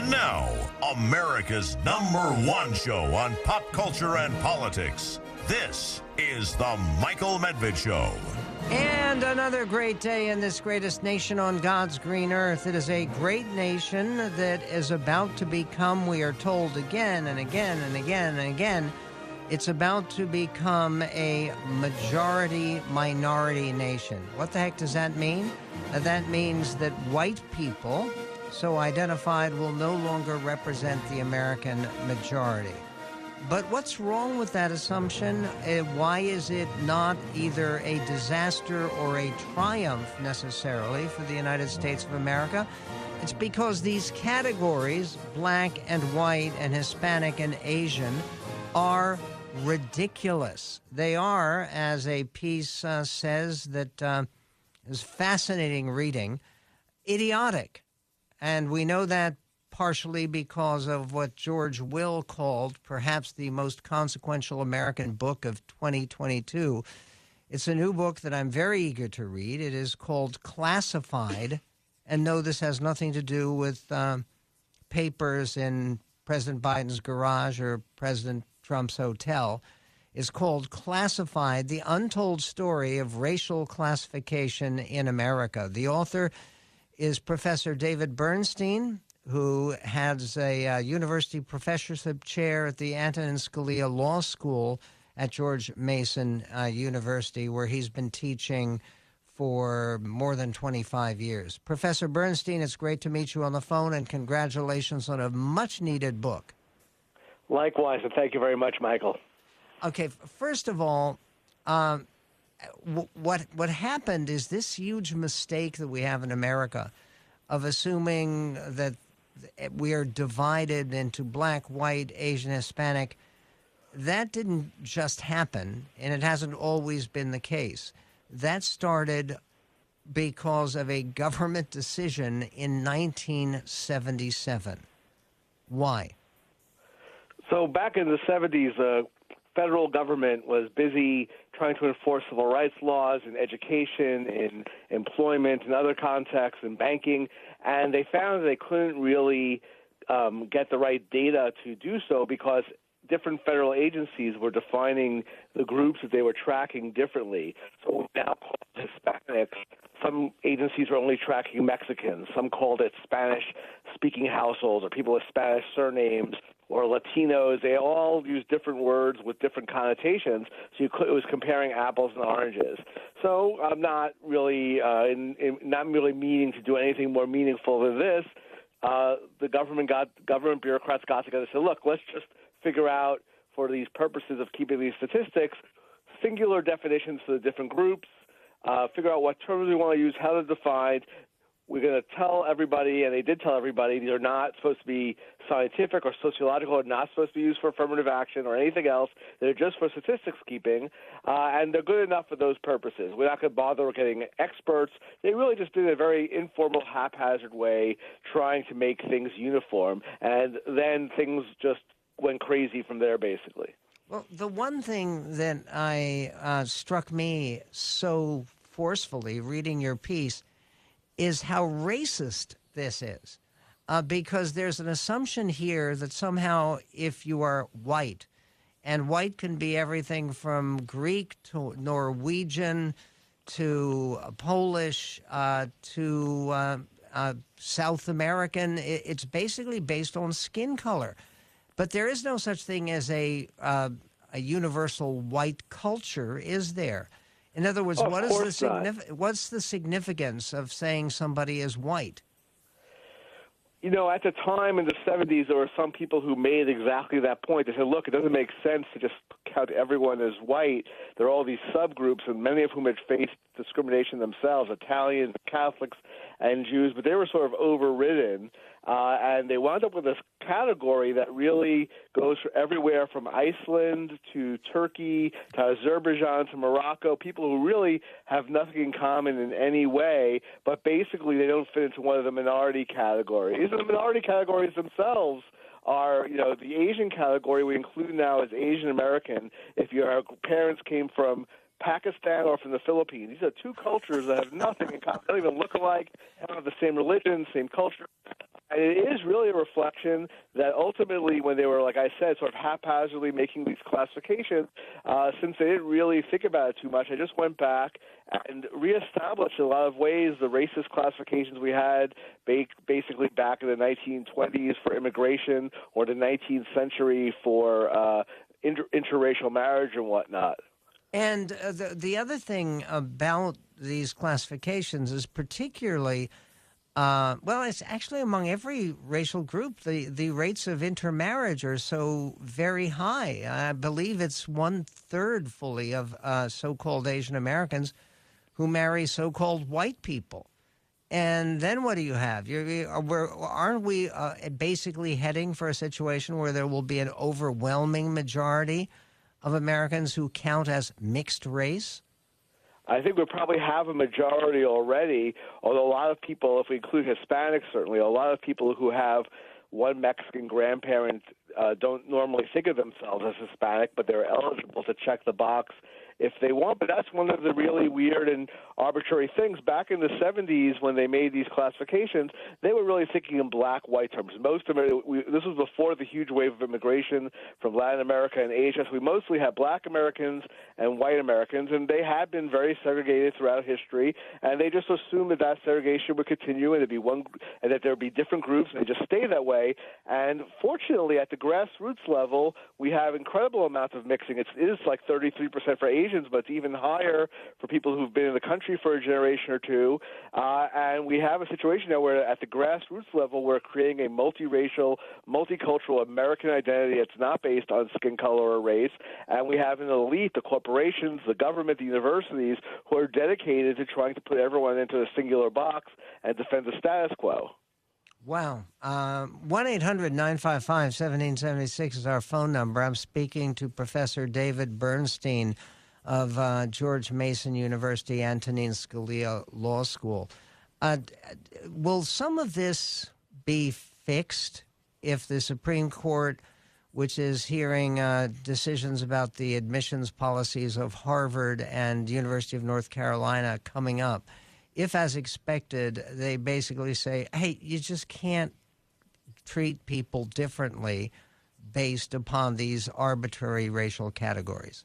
And now, America's number one show on pop culture and politics. This is The Michael Medved Show. And another great day in this greatest nation on God's green earth. It is a great nation that is about to become, we are told again and again and again and again, it's about to become a majority minority nation. What the heck does that mean? That means that white people, so identified, will no longer represent the American majority. But what's wrong with that assumption? Uh, why is it not either a disaster or a triumph necessarily for the United States of America? It's because these categories, black and white and Hispanic and Asian, are ridiculous. They are, as a piece uh, says that uh, is fascinating reading, idiotic. And we know that partially because of what George Will called perhaps the most consequential American book of 2022. It's a new book that I'm very eager to read. It is called Classified. And no, this has nothing to do with um, papers in President Biden's garage or President Trump's hotel is called Classified The Untold Story of Racial Classification in America. The author is Professor David Bernstein, who has a uh, university professorship chair at the Antonin Scalia Law School at George Mason uh, University, where he's been teaching for more than 25 years. Professor Bernstein, it's great to meet you on the phone, and congratulations on a much needed book. Likewise, and thank you very much, Michael. Okay, first of all, um, what what happened is this huge mistake that we have in America of assuming that we are divided into black, white, Asian, Hispanic. That didn't just happen, and it hasn't always been the case. That started because of a government decision in 1977. Why? So back in the 70s, the federal government was busy trying to enforce civil rights laws in education, in employment, in other contexts, in banking, and they found that they couldn't really um, get the right data to do so because different federal agencies were defining the groups that they were tracking differently. So now called Hispanics. Some agencies were only tracking Mexicans. Some called it Spanish speaking households or people with Spanish surnames or Latinos. They all use different words with different connotations. So could, it was comparing apples and oranges. So I'm not really uh, in, in, not really meaning to do anything more meaningful than this. Uh, the government got government bureaucrats got together and said, "Look, let's just figure out for these purposes of keeping these statistics singular definitions for the different groups." Uh, figure out what terms we want to use, how they're defined, we're going to tell everybody, and they did tell everybody, these are not supposed to be scientific or sociological, or not supposed to be used for affirmative action or anything else. They're just for statistics keeping, uh, and they're good enough for those purposes. We're not going to bother getting experts. They really just did it a very informal, haphazard way, trying to make things uniform, and then things just went crazy from there, basically. Well, the one thing that I uh, struck me so forcefully reading your piece is how racist this is. Uh, because there's an assumption here that somehow if you are white, and white can be everything from Greek to Norwegian to Polish uh, to uh, uh, South American, it's basically based on skin color. But there is no such thing as a, uh, a universal white culture, is there? In other words, what is the signif- what's the significance of saying somebody is white? You know, at the time in the 70s, there were some people who made exactly that point. They said, look, it doesn't make sense to just count everyone as white. There are all these subgroups, and many of whom had faced discrimination themselves Italians, Catholics, and Jews, but they were sort of overridden. Uh, and they wound up with this category that really goes everywhere from Iceland to Turkey to Azerbaijan to Morocco, people who really have nothing in common in any way, but basically they don't fit into one of the minority categories. And the minority categories themselves are, you know, the Asian category we include now as Asian American. If your parents came from Pakistan or from the Philippines. These are two cultures that have nothing in common. They don't even look alike, They don't have the same religion, same culture, And it is really a reflection that ultimately, when they were, like I said, sort of haphazardly making these classifications, uh, since they didn't really think about it too much, I just went back and reestablished in a lot of ways the racist classifications we had basically back in the 1920s for immigration or the 19th century for uh, inter- interracial marriage and whatnot. And uh, the the other thing about these classifications is particularly uh, well, it's actually among every racial group. The, the rates of intermarriage are so very high. I believe it's one third fully of uh, so called Asian Americans who marry so called white people. And then what do you have? You're, we're, aren't we uh, basically heading for a situation where there will be an overwhelming majority of Americans who count as mixed race? I think we probably have a majority already, although a lot of people, if we include Hispanics, certainly, a lot of people who have one Mexican grandparent uh, don't normally think of themselves as Hispanic, but they're eligible to check the box if they want. But that's one of the really weird and arbitrary things. Back in the 70s, when they made these classifications, they were really thinking in black white terms. Most of we, this was before the huge wave of immigration from Latin America and Asia. So we mostly had black Americans and white Americans, and they had been very segregated throughout history. And they just assumed that that segregation would continue and there'd be one, and that there'd be different groups, and they just stay that way. And fortunately, at the grassroots level, we have incredible amounts of mixing. It's, it is like 33% for Asian But it's even higher for people who've been in the country for a generation or two. Uh, and we have a situation now where, at the grassroots level, we're creating a multiracial, multicultural American identity that's not based on skin color or race. And we have an elite, the corporations, the government, the universities, who are dedicated to trying to put everyone into a singular box and defend the status quo. Wow. Uh, 1 800 955 1776 is our phone number. I'm speaking to Professor David Bernstein of uh, George Mason University, Antonin Scalia Law School. Uh, will some of this be fixed if the Supreme Court, which is hearing uh, decisions about the admissions policies of Harvard and University of North Carolina coming up, if, as expected, they basically say, hey, you just can't treat people differently based upon these arbitrary racial categories?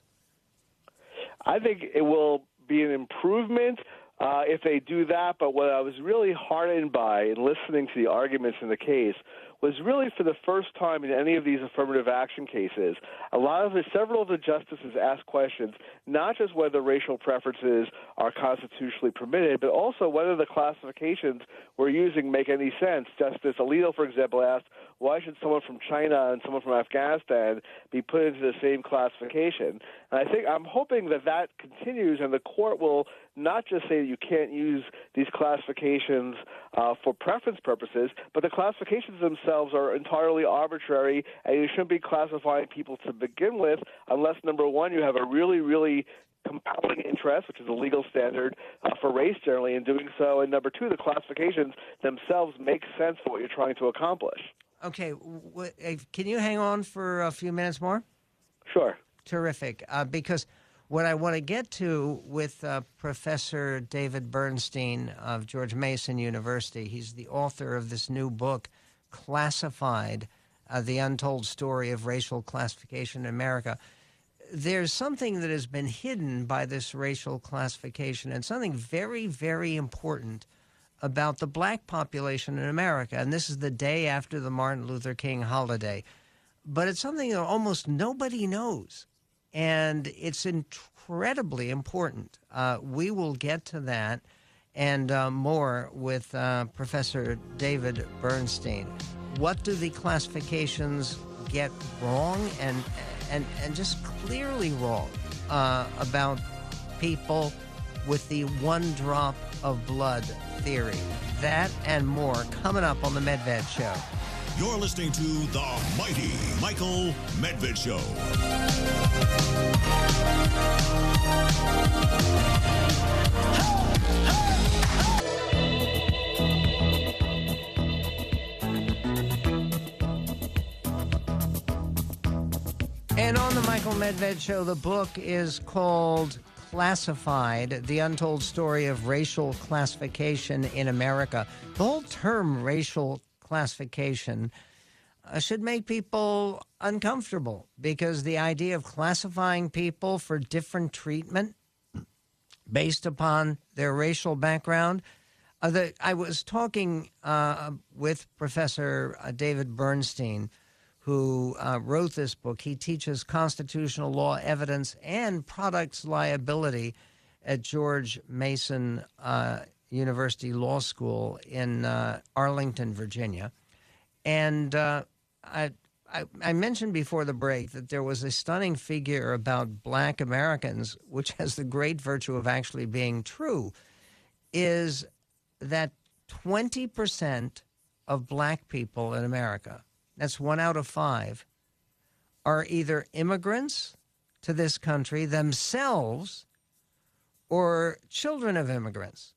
I think it will be an improvement uh, if they do that. But what I was really heartened by in listening to the arguments in the case was really for the first time in any of these affirmative action cases, a lot of the several of the justices asked questions not just whether racial preferences are constitutionally permitted, but also whether the classifications we're using make any sense. Justice Alito, for example, asked why should someone from China and someone from Afghanistan be put into the same classification? And I think I'm hoping that that continues, and the court will not just say that you can't use these classifications uh, for preference purposes, but the classifications themselves are entirely arbitrary, and you shouldn't be classifying people to begin with unless, number one, you have a really, really compelling interest, which is a legal standard uh, for race generally in doing so, and number two, the classifications themselves make sense for what you're trying to accomplish. Okay, can you hang on for a few minutes more? Sure. Terrific, uh, because what I want to get to with uh, Professor David Bernstein of George Mason University, he's the author of this new book, Classified uh, The Untold Story of Racial Classification in America. There's something that has been hidden by this racial classification, and something very, very important about the black population in America. And this is the day after the Martin Luther King holiday. But it's something that almost nobody knows and it's incredibly important. Uh, we will get to that and uh, more with uh, Professor David Bernstein. What do the classifications get wrong and and and just clearly wrong uh, about people with the one drop of blood theory? That and more coming up on the Medved Show. You're listening to the mighty Michael Medved Show. And on the Michael Medved Show, the book is called Classified The Untold Story of Racial Classification in America. The whole term racial classification uh, should make people uncomfortable because the idea of classifying people for different treatment based upon their racial background. Uh, the, I was talking uh, with Professor uh, David Bernstein, who uh, wrote this book. He teaches constitutional law, evidence, and products liability at George Mason uh, University Law School in Arlington, Virginia. And I, I, I mentioned before the break that there was a stunning figure about black Americans, which has the great virtue of actually being true, is that 20% of black people in America, that's one out of five, are either immigrants to this country themselves or children of immigrants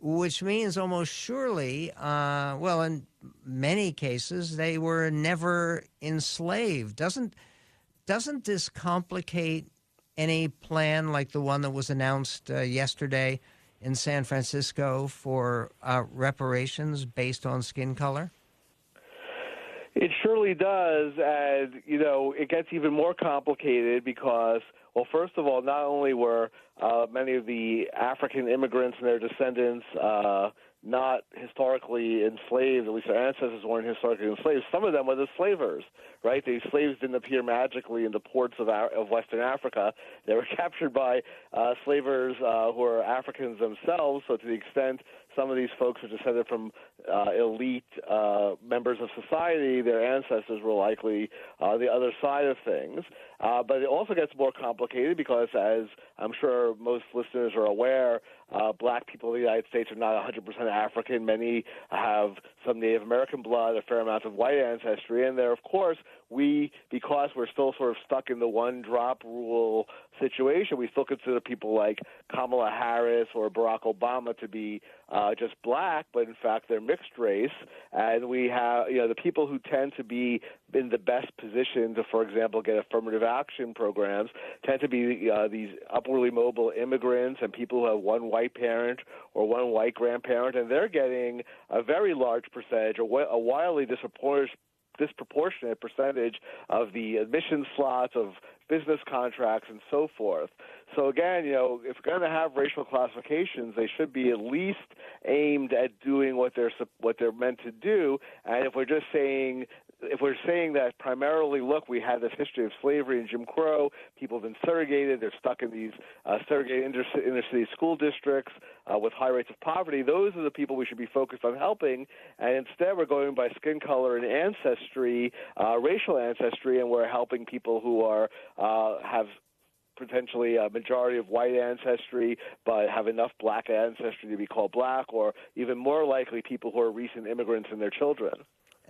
which means almost surely, uh, well, in many cases, they were never enslaved. Doesn't doesn't this complicate any plan like the one that was announced uh, yesterday in San Francisco for uh, reparations based on skin color? It surely does, and you know it gets even more complicated because, well, first of all, not only were uh, many of the African immigrants and their descendants uh, not historically enslaved, at least their ancestors weren't historically enslaved. Some of them were the slavers, right? These slaves didn't appear magically in the ports of, of Western Africa. They were captured by uh, slavers uh, who are Africans themselves. So, to the extent some of these folks are descended from uh, elite uh, members of society, their ancestors were likely uh, the other side of things. Uh, but it also gets more complicated because, as I'm sure most listeners are aware, uh, black people in the United States are not 100% African. Many have some Native American blood, a fair amount of white ancestry, and there, of course, we, because we're still sort of stuck in the one drop rule situation, we still consider people like Kamala Harris or Barack Obama to be uh, just black, but in fact they're mixed race. And we have, you know, the people who tend to be in the best position to, for example, get affirmative action programs tend to be uh, these upwardly mobile immigrants and people who have one white parent or one white grandparent, and they're getting a very large percentage, a, a wildly disproportionate disproportionate percentage of the admission slots of business contracts and so forth. So again, you know, if we're going to have racial classifications, they should be at least aimed at doing what they're what they're meant to do. And if we're just saying if we're saying that primarily, look, we have this history of slavery and Jim Crow, people have been segregated, they're stuck in these uh, segregated inter, inner city school districts uh, with high rates of poverty, those are the people we should be focused on helping. And instead, we're going by skin color and ancestry, uh, racial ancestry, and we're helping people who are uh, have potentially a majority of white ancestry, but have enough black ancestry to be called black, or even more likely, people who are recent immigrants and their children.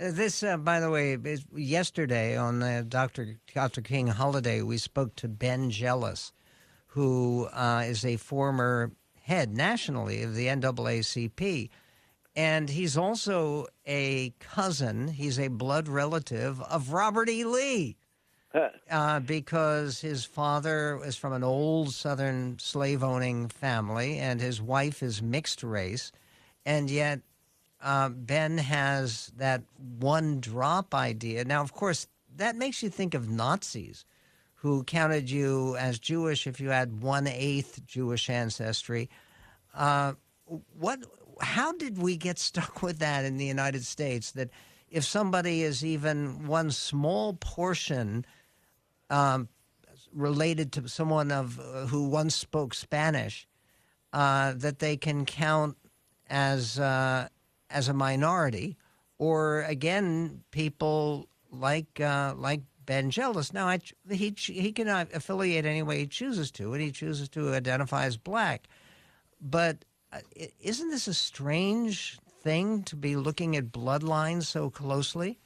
This, uh, by the way, is yesterday on the Dr. Dr. King holiday, we spoke to Ben Jealous, who uh, is a former head nationally of the NAACP. And he's also a cousin, he's a blood relative of Robert E. Lee. Uh, because his father is from an old Southern slave owning family and his wife is mixed race. And yet uh, Ben has that one drop idea. Now, of course, that makes you think of Nazis who counted you as Jewish if you had one eighth Jewish ancestry. Uh, what? How did we get stuck with that in the United States? That if somebody is even one small portion um, related to someone of uh, who once spoke Spanish, uh, that they can count as uh, as a minority, or again, people like uh, like Ben Jealous. Now, I, he he can affiliate any way he chooses to, and he chooses to identify as black. But uh, isn't this a strange thing to be looking at bloodlines so closely?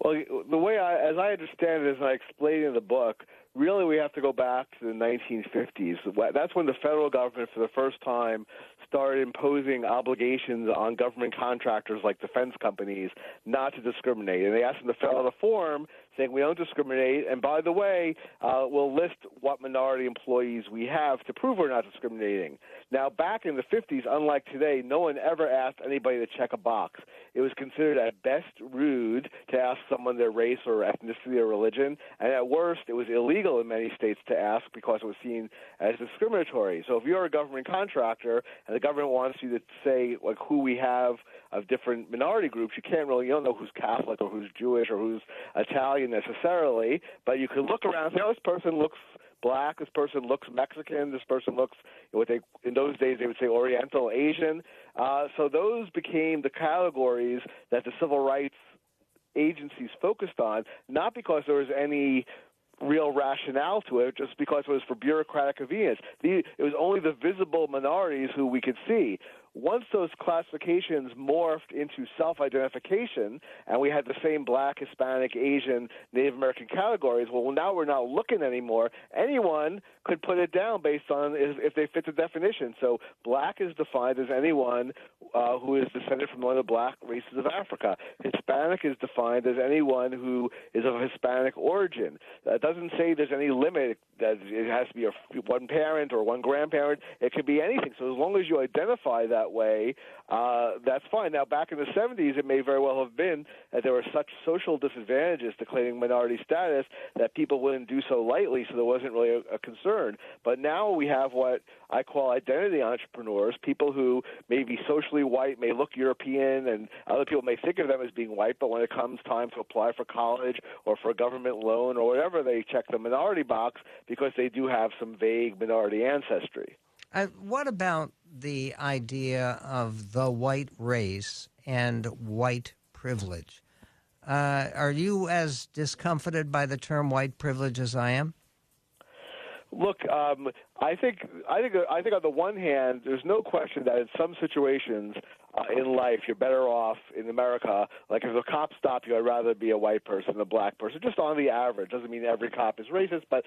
Well, the way I, as I understand it, as I explain in the book, really we have to go back to the 1950s. That's when the federal government, for the first time, started imposing obligations on government contractors like defense companies not to discriminate. And they asked them to fill out a form saying we don't discriminate. And by the way, uh, we'll list what minority employees we have to prove we're not discriminating. Now, back in the 50s, unlike today, no one ever asked anybody to check a box. It was considered at best rude to ask someone their race or ethnicity or religion, and at worst, it was illegal in many states to ask because it was seen as discriminatory. So if you're a government contractor and the government wants you to say like who we have of different minority groups, you can't really you don't know who's Catholic or who's Jewish or who's Italian necessarily, but you can look around and say, oh, this person looks black. This person looks Mexican. This person looks what they in those days they would say Oriental, Asian. Uh, so those became the categories that the civil rights agencies focused on, not because there was any real rationale to it, just because it was for bureaucratic convenience. The, it was only the visible minorities who we could see once those classifications morphed into self identification and we had the same black, Hispanic, Asian, Native American categories, well, now we're not looking anymore. Anyone could put it down based on if, they fit the definition. So black is defined as anyone uh, who is descended from one of the black races of Africa. Hispanic is defined as anyone who is of Hispanic origin. That doesn't say there's any limit that it has to be a, one parent or one grandparent. It could be anything. So as long as you identify that way, uh, that's fine. Now, back in the 70s, it may very well have been that there were such social disadvantages to claiming minority status that people wouldn't do so lightly, so there wasn't really a, a concern. But now we have what I call identity entrepreneurs, people who may be socially white, may look European, and other people may think of them as being white, but when it comes time to apply for college or for a government loan or whatever, they check the minority box because they do have some vague minority ancestry. Uh, what about the idea of the white race and white privilege? Uh, are you as discomfited by the term white privilege as I am? Look, um, I think I think I think on the one hand, there's no question that in some situations uh, in life you're better off in America. Like if a cop stops you, I'd rather be a white person than a black person. Just on the average, doesn't mean every cop is racist, but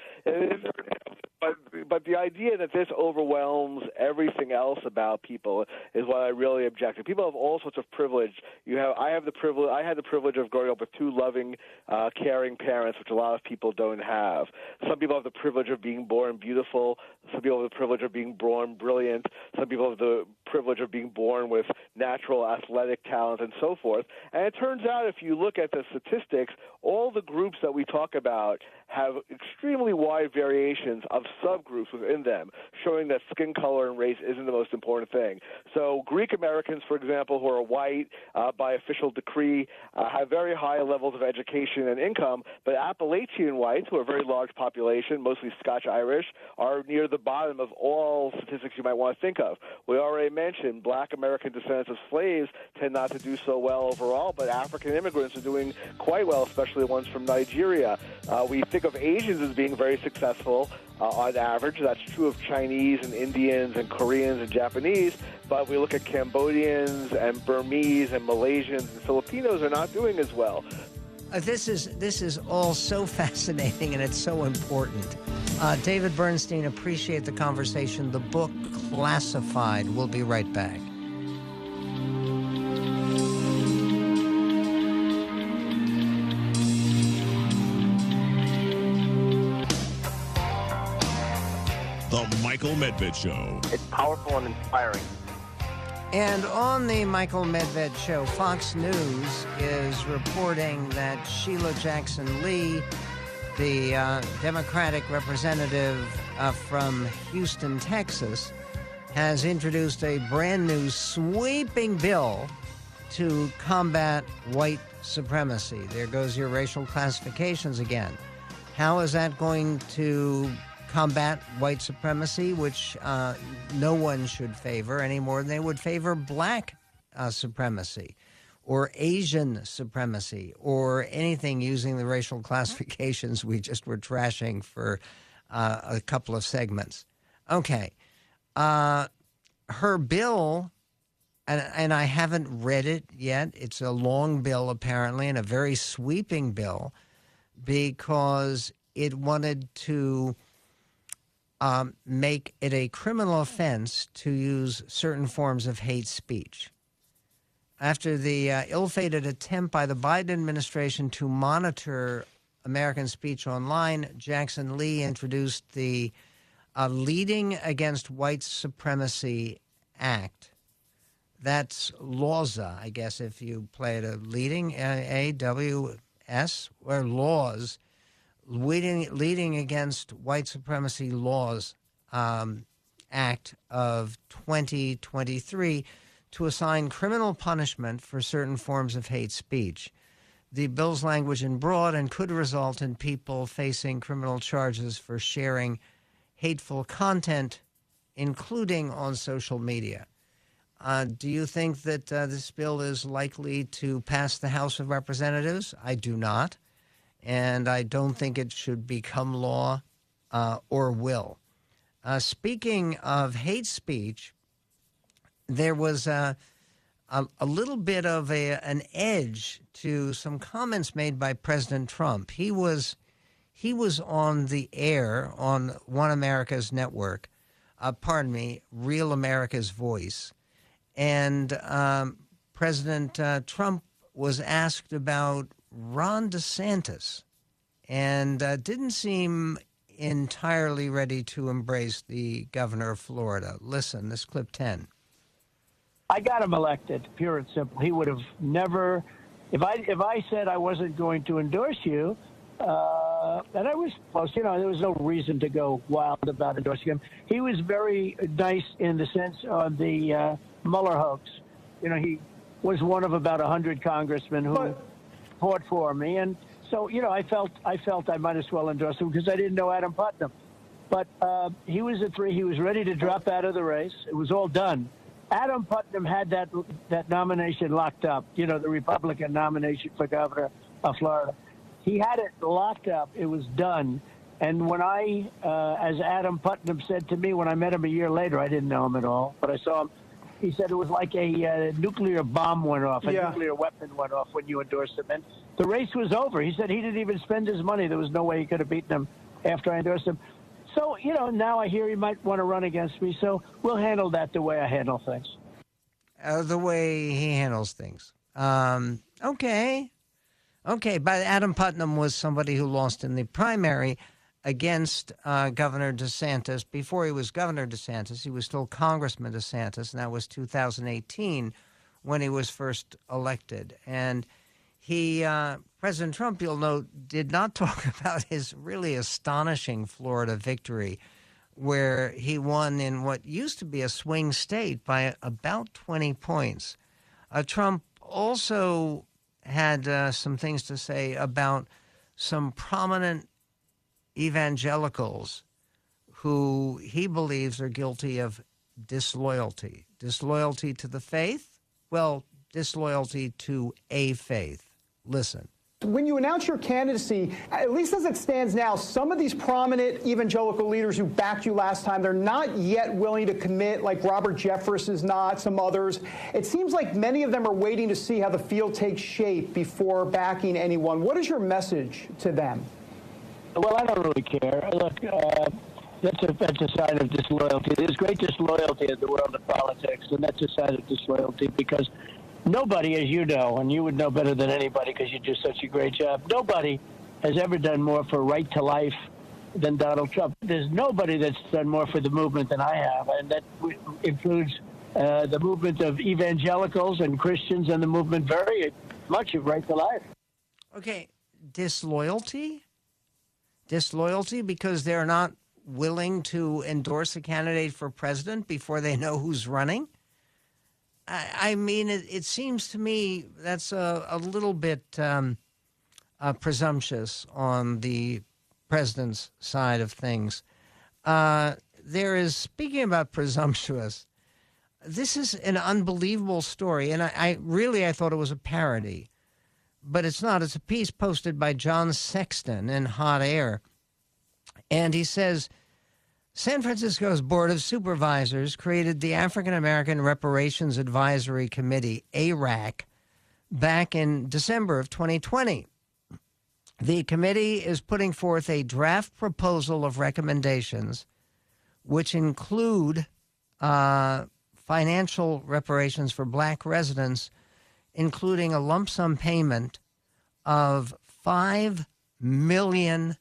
but but the idea that this overwhelms everything else about people is what I really object to. People have all sorts of privilege. You have I have the privilege. I had the privilege of growing up with two loving, uh, caring parents, which a lot of people don't have. Some people have the privilege of being born beautiful. Some people have the privilege of being born brilliant. Some people have the privilege of being born with natural athletic talent and so forth. And it turns out, if you look at the statistics, all the groups that we talk about have extremely wide variations of subgroups within them, showing that skin color and race isn't the most important thing. So, Greek Americans, for example, who are white uh, by official decree, uh, have very high levels of education and income, but Appalachian whites, who are a very large population, mostly Scotch Irish, are near the bottom of all statistics you might want to think of. We already mentioned black American descendants of slaves tend not to do so well overall, but African immigrants are doing quite well, especially ones from Nigeria. Uh, we think of Asians as being very successful uh, on average. That's true of Chinese and Indians and Koreans and Japanese, but we look at Cambodians and Burmese and Malaysians and Filipinos are not doing as well. Uh, this is this is all so fascinating and it's so important. Uh, David Bernstein, appreciate the conversation. The book Classified. We'll be right back. Michael Medved Show. It's powerful and inspiring. And on the Michael Medved show, Fox News is reporting that Sheila Jackson Lee, the uh, Democratic representative uh, from Houston, Texas, has introduced a brand new sweeping bill to combat white supremacy. There goes your racial classifications again. How is that going to combat white supremacy, which uh, no one should favor any more than they would favor black uh, supremacy or Asian supremacy or anything using the racial classifications we just were trashing for uh, a couple of segments. Okay. Uh, her bill, and, and I haven't read it yet, it's a long bill apparently and a very sweeping bill because it wanted to um, make it a criminal offense to use certain forms of hate speech. After the uh, ill fated attempt by the Biden administration to monitor American Speech Online, Jackson Lee introduced the uh, Leading Against White Supremacy Act. That's LAWSA, I guess, if you play it a leading, A W S, or laws, leading, leading against white supremacy laws um, Act of 2023 to assign criminal punishment for certain forms of hate speech. The bill's language in broad and could result in people facing criminal charges for sharing hateful content, including on social media. Uh, do you think that uh, this bill is likely to pass the House of Representatives? I do not. And I don't think it should become law uh, or will. Uh, speaking of hate speech, there was a, a, a little bit of a, an edge to some comments made by President Trump. He was he was on the air on One America's network, uh, pardon me, Real America's Voice, and um, President uh, Trump was asked about Ron DeSantis, and uh, didn't seem entirely ready to embrace the governor of Florida. Listen, this clip ten. I got him elected, pure and simple. He would have never, if I if I said I wasn't going to endorse you, uh, and I was close. You know, there was no reason to go wild about endorsing him. He was very nice in the sense of the uh, Mueller hoax. You know, he was one of about a hundred congressmen who but, fought for me, and so you know, I felt I felt I might as well endorse him because I didn't know Adam Putnam. But uh, he was a three. He was ready to drop out of the race. It was all done. Adam Putnam had that that nomination locked up. You know, the Republican nomination for governor of Florida. He had it locked up. It was done. And when I, uh, as Adam Putnam said to me when I met him a year later, I didn't know him at all, but I saw him. He said it was like a uh, nuclear bomb went off, a yeah. nuclear weapon went off when you endorsed him. And the race was over. He said he didn't even spend his money. There was no way he could have beaten him after I endorsed him. So, you know, now I hear he might want to run against me. So we'll handle that the way I handle things. Uh, the way he handles things. Um, okay. Okay. But Adam Putnam was somebody who lost in the primary against uh, Governor DeSantis. Before he was Governor DeSantis, he was still Congressman DeSantis, and that was 2018 when he was first elected. And he, uh, President Trump, you'll note, did not talk about his really astonishing Florida victory, where he won in what used to be a swing state by about 20 points. Uh, Trump also had uh, some things to say about some prominent evangelicals who he believes are guilty of disloyalty. Disloyalty to the faith? Well, disloyalty to a faith. Listen. When you announce your candidacy, at least as it stands now, some of these prominent evangelical leaders who backed you last time, they're not yet willing to commit, like Robert Jeffress is not, some others. It seems like many of them are waiting to see how the field takes shape before backing anyone. What is your message to them? Well, I don't really care. Look, uh, that's, a, that's a sign of disloyalty. There's great disloyalty in the world of politics, and that's a sign of disloyalty because nobody, as you know, and you would know better than anybody because you do such a great job, nobody has ever done more for right to life than Donald Trump. There's nobody that's done more for the movement than I have, and that includes uh, the movement of evangelicals and Christians and the movement very much of right to life. Okay, disloyalty? Disloyalty because they're not willing to endorse a candidate for president before they know who's running? I, I mean, it, it, seems to me that's a, a little bit um, uh, presumptuous on the president's side of things. Uh, there is, speaking about presumptuous, this is an unbelievable story, and I, I, really I thought it was a parody, but it's not. It's a piece posted by John Sexton in Hot Air, and he says San Francisco's Board of Supervisors created the African American Reparations Advisory Committee, ARAC, back in December of 2020. The committee is putting forth a draft proposal of recommendations, which include uh, financial reparations for black residents, including a lump sum payment of $5 million.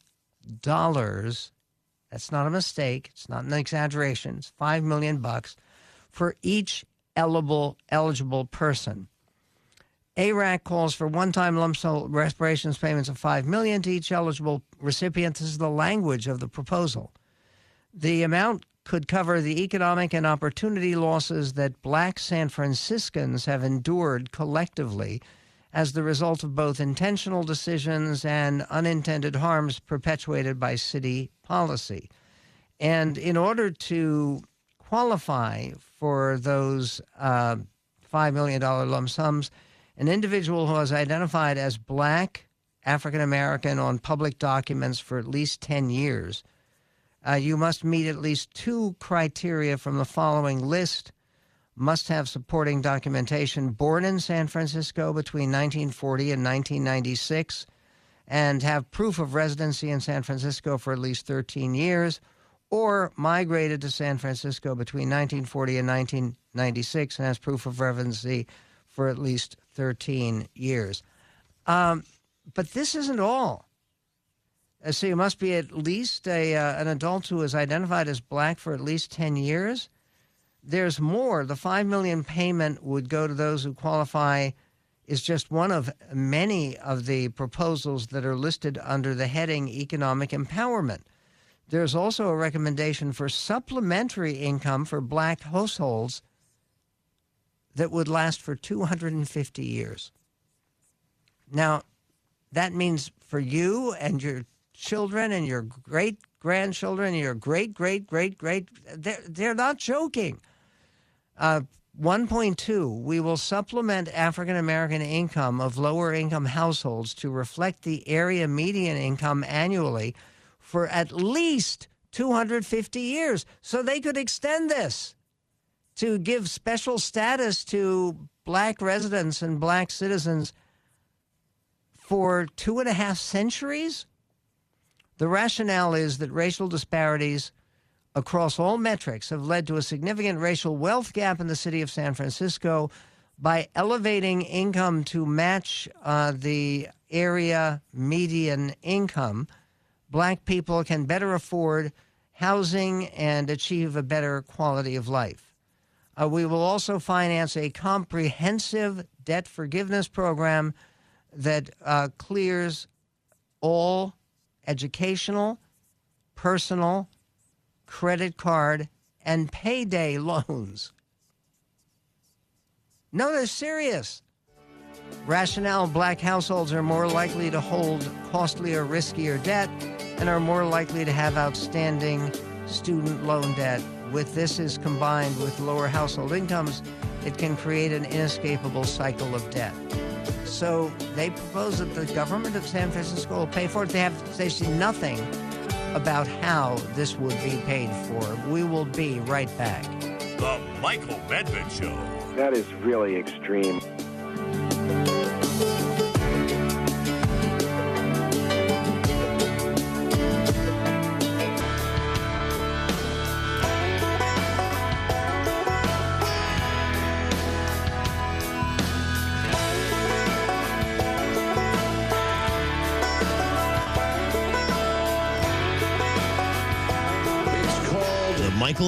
That's not a mistake. It's not an exaggeration. It's 5 million bucks for each eligible, eligible person. ARAC calls for one-time lump sum reparations payments of five million to each eligible recipient. This is the language of the proposal. The amount could cover the economic and opportunity losses that black San Franciscans have endured collectively as the result of both intentional decisions and unintended harms perpetuated by city policy. And in order to qualify for those uh, $5 million lump sums, an individual who is identified as black, African American on public documents for at least 10 years, uh, you must meet at least two criteria from the following list. Must have supporting documentation born in San Francisco between 1940 and 1996, and have proof of residency in San Francisco for at least 13 years, or migrated to San Francisco between 1940 and 1996 and has proof of residency for at least 13 years. Um, but this isn't all. Uh, so you must be at least a, uh, an adult who is identified as black for at least 10 years. There's more. The 5 million payment would go to those who qualify is just one of many of the proposals that are listed under the heading economic empowerment. There's also a recommendation for supplementary income for black households that would last for 250 years. Now, that means for you and your children and your great grandchildren and your great, great, great, great, they're, they're not joking. Uh, 1.2, we will supplement African American income of lower income households to reflect the area median income annually for at least 250 years. So they could extend this to give special status to black residents and black citizens for two and a half centuries? The rationale is that racial disparities across all metrics have led to a significant racial wealth gap in the city of San Francisco. By elevating income to match uh, the area median income, black people can better afford housing and achieve a better quality of life. Uh, we will also finance a comprehensive debt forgiveness program that uh, clears all educational, personal, credit card, and payday loans. No, they're serious. Rationale black households are more likely to hold costlier, riskier debt and are more likely to have outstanding student loan debt with this is combined with lower household incomes, it can create an inescapable cycle of debt. So they propose that the government of San Francisco will pay for it. They have they say nothing about how this would be paid for. We will be right back. The Michael Medved Show. That is really extreme.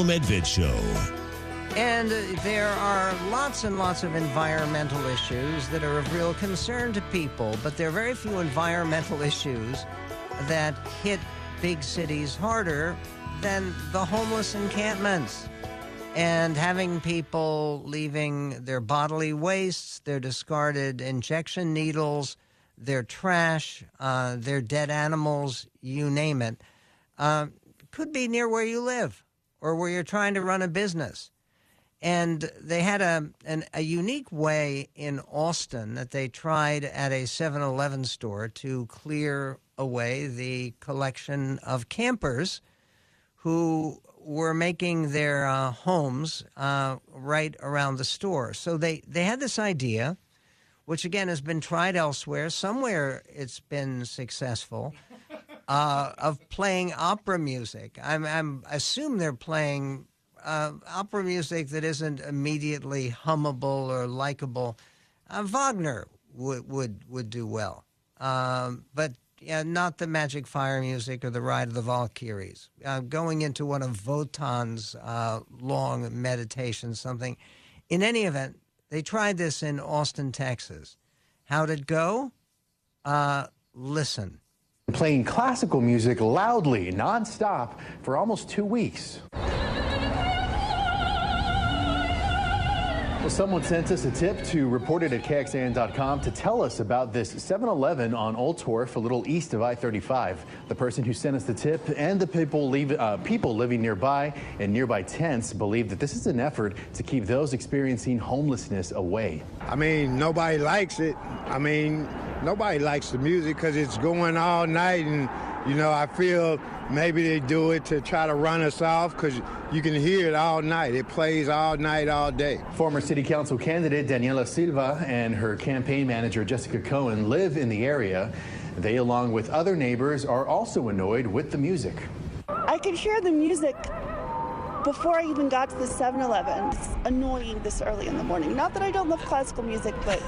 Michael Medved Show. And there are lots and lots of environmental issues that are of real concern to people, but there are very few environmental issues that hit big cities harder than the homeless encampments and having people leaving their bodily wastes, their discarded injection needles, their trash, uh, their dead animals, you name it, uh, could be near where you live or where you're trying to run a business. And they had a, an, a unique way in Austin that they tried at a 7 Eleven store to clear away the collection of campers who were making their uh, homes uh, right around the store. So they, they had this idea, which again has been tried elsewhere. Somewhere it's been successful uh, of playing opera music. I'm, I'm assume they're playing uh, opera music that isn't immediately hummable or likable. Uh, Wagner would would would do well, um, but yeah, not the Magic Fire music or the Ride of the Valkyries. Uh, going into one of Wotan's uh, long meditations, something. In any event, they tried this in Austin, Texas. How'd it go? Uh, listen. Playing classical music loudly, nonstop, for almost two weeks. Well, someone sent us a tip to report it at KXAN.com to tell us about this 7 Eleven on Oltorf, a little east of I 35. The person who sent us the tip and the people, leave, uh, people living nearby and nearby tents believe that this is an effort to keep those experiencing homelessness away. I mean, nobody likes it. I mean, nobody likes the music because it's going all night and you know, I feel maybe they do it to try to run us off because you can hear it all night. It plays all night, all day. Former city council candidate Daniela Silva and her campaign manager Jessica Cohen live in the area. They, along with other neighbors, are also annoyed with the music. I could hear the music before I even got to the 7 Eleven. It's annoying this early in the morning. Not that I don't love classical music, but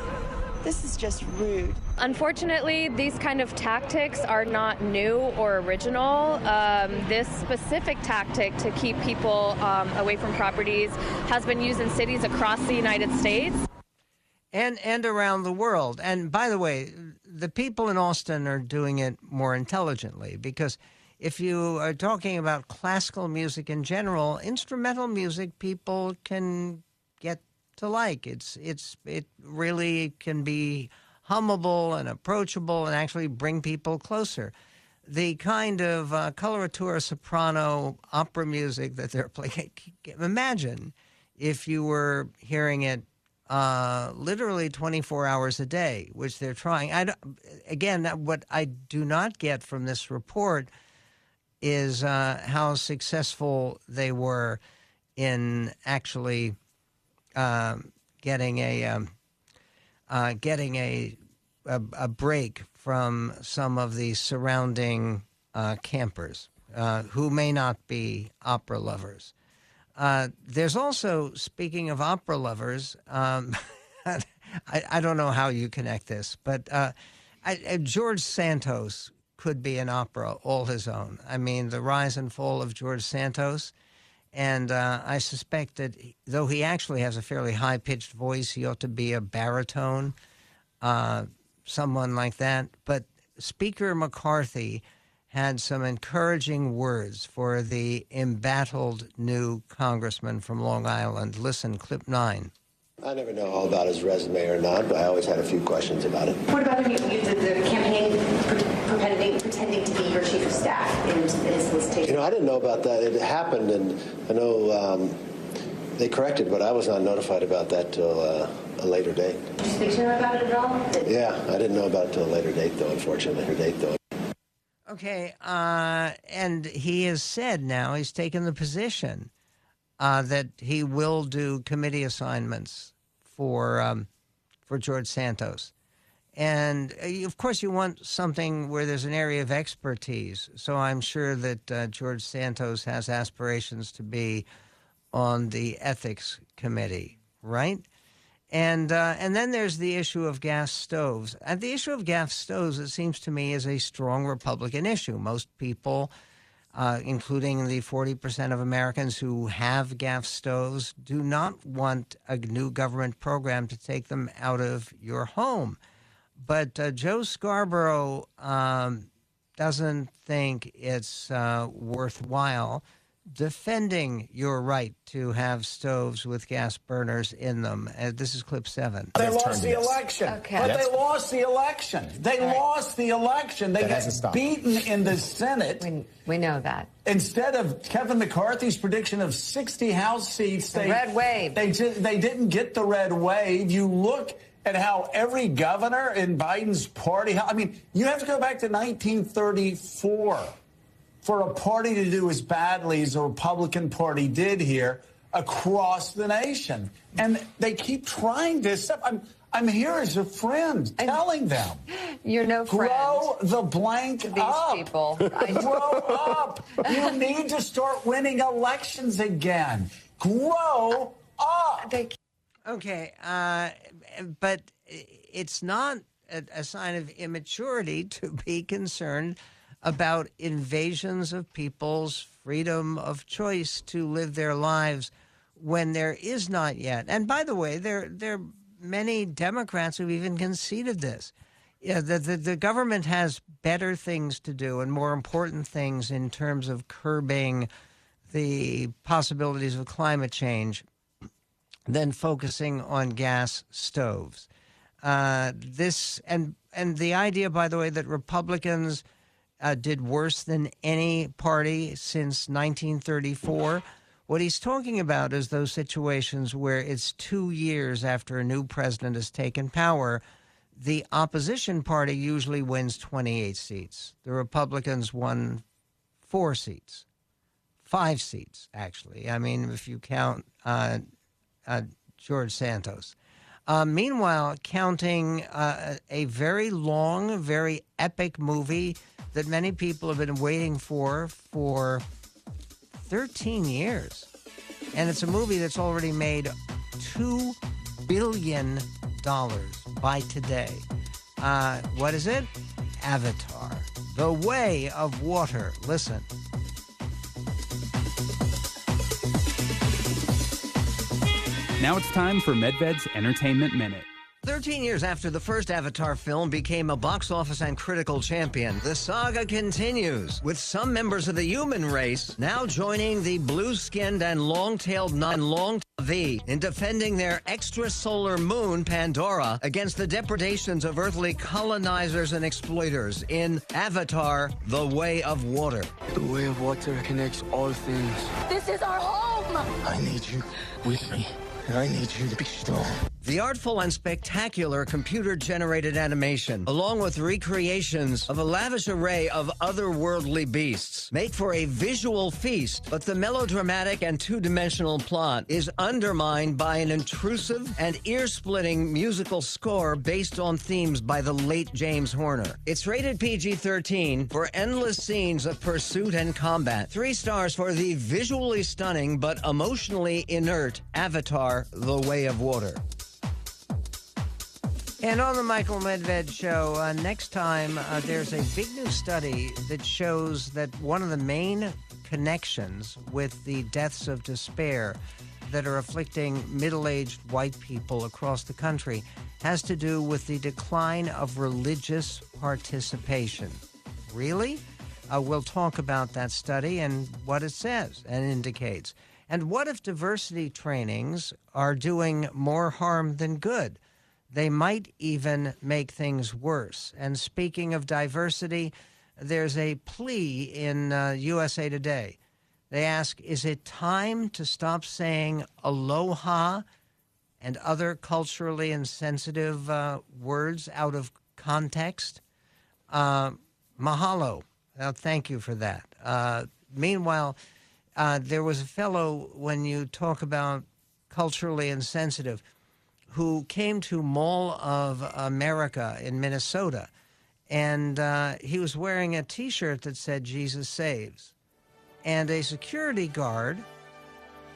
this is just rude. Unfortunately, these kind of tactics are not new or original. Um, this specific tactic to keep people um, away from properties has been used in cities across the United States. And, and around the world. And by the way, the people in Austin are doing it more intelligently because if you are talking about classical music in general, instrumental music people can get to like. It's it's it really can be hummable and approachable and actually bring people closer. The kind of uh, coloratura soprano opera music that they're playing. Imagine if you were hearing it uh, literally 24 hours a day, which they're trying. I again, what I do not get from this report is uh, how successful they were in actually um, getting a um, uh, getting a, a, a break from some of the surrounding uh, campers uh, who may not be opera lovers. Uh, there's also, speaking of opera lovers, um, I, I, don't know how you connect this, but uh, I, George Santos could be an opera all his own. I mean, the rise and fall of George Santos and uh, I suspect that though he actually has a fairly high pitched voice, he ought to be a baritone, uh, someone like that. But Speaker McCarthy had some encouraging words for the embattled new congressman from Long Island. Listen, clip nine. I never know all about his resume or not, but I always had a few questions about it. What about him? You, the, the campaign pretending, pretending to be your chief of staff in his solicitation? You know, I didn't know about that. It happened, and I know um, they corrected, but I was not notified about that till uh, a later date. Did you speak to him about it at all? Yeah, I didn't know about it till a later date, though. Unfortunately, later date, though. Okay, uh, and he has said now he's taken the position uh, that he will do committee assignments for um, for George Santos. And uh, of course, you want something where there's an area of expertise. So I'm sure that uh, George Santos has aspirations to be on the ethics committee, right? And uh, and then there's the issue of gas stoves. And the issue of gas stoves, it seems to me, is a strong Republican issue. Most people uh, including the 40% of Americans who have gas stoves, do not want a new government program to take them out of your home. But uh, Joe Scarborough um, doesn't think it's uh, worthwhile defending your right to have stoves with gas burners in them. Uh, this is clip seven. They lost the election. Okay. But they lost the election. They right. lost the election. They got beaten in the Senate. We, we, know that. Instead of Kevin McCarthy's prediction of 60 House seats, the they, red wave. They, they didn't get the red wave. You look at how every governor in Biden's party, I mean, you have to go back to 1934 for a party to do as badly as the Republican Party did here across the nation. And they keep trying this stuff. I'm, I'm here as a friend telling them. You're no friend. Grow the blank these up. people. Grow up. You need to start winning elections again. Grow up. Okay, uh, but it's not a, a sign of immaturity to be concerned about invasions of people's freedom of choice to live their lives when there is not yet. And by the way, there there are many Democrats who've even conceded this. Yeah, the, the, the government has better things to do and more important things in terms of curbing the possibilities of climate change than focusing on gas stoves. Uh, this and and the idea, by the way, that Republicans uh, did worse than any party since 1934. What he's talking about is those situations where it's two years after a new president has taken power. The opposition party usually wins 28 seats. The Republicans won four seats, five seats, actually. I mean, if you count uh, uh, George Santos. Uh, meanwhile, counting uh, a very long, very epic movie that many people have been waiting for for 13 years. And it's a movie that's already made $2 billion by today. Uh, what is it? Avatar, The Way of Water. Listen. Now it's time for Medved's Entertainment Minute. 13 years after the first Avatar film became a box office and critical champion, the saga continues, with some members of the human race now joining the blue skinned and long tailed non long V in defending their extrasolar moon, Pandora, against the depredations of earthly colonizers and exploiters in Avatar The Way of Water. The way of water connects all things. This is our home! I need you with me, I need you to be strong. The artful and spectacular computer generated animation, along with recreations of a lavish array of otherworldly beasts, make for a visual feast, but the melodramatic and two dimensional plot is undermined by an intrusive and ear splitting musical score based on themes by the late James Horner. It's rated PG 13 for endless scenes of pursuit and combat. Three stars for the visually stunning but emotionally inert Avatar The Way of Water. And on the Michael Medved show, uh, next time, uh, there's a big new study that shows that one of the main connections with the deaths of despair that are afflicting middle aged white people across the country has to do with the decline of religious participation. Really? Uh, we'll talk about that study and what it says and indicates. And what if diversity trainings are doing more harm than good? They might even make things worse. And speaking of diversity, there's a plea in uh, USA Today. They ask Is it time to stop saying aloha and other culturally insensitive uh, words out of context? Uh, mahalo. Well, thank you for that. Uh, meanwhile, uh, there was a fellow, when you talk about culturally insensitive, who came to Mall of America in Minnesota, and uh, he was wearing a T-shirt that said "Jesus Saves," and a security guard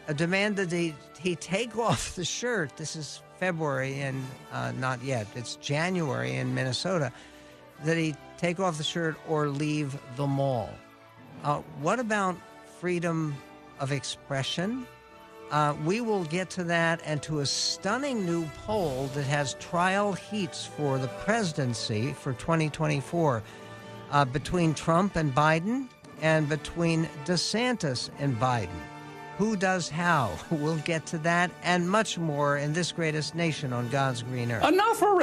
uh, demanded he he take off the shirt. This is February and uh, not yet. It's January in Minnesota. That he take off the shirt or leave the mall. Uh, what about freedom of expression? Uh, we will get to that and to a stunning new poll that has trial heats for the presidency for 2024 uh, between Trump and Biden and between DeSantis and Biden. Who does how? We'll get to that and much more in this greatest nation on God's green earth. Enough already.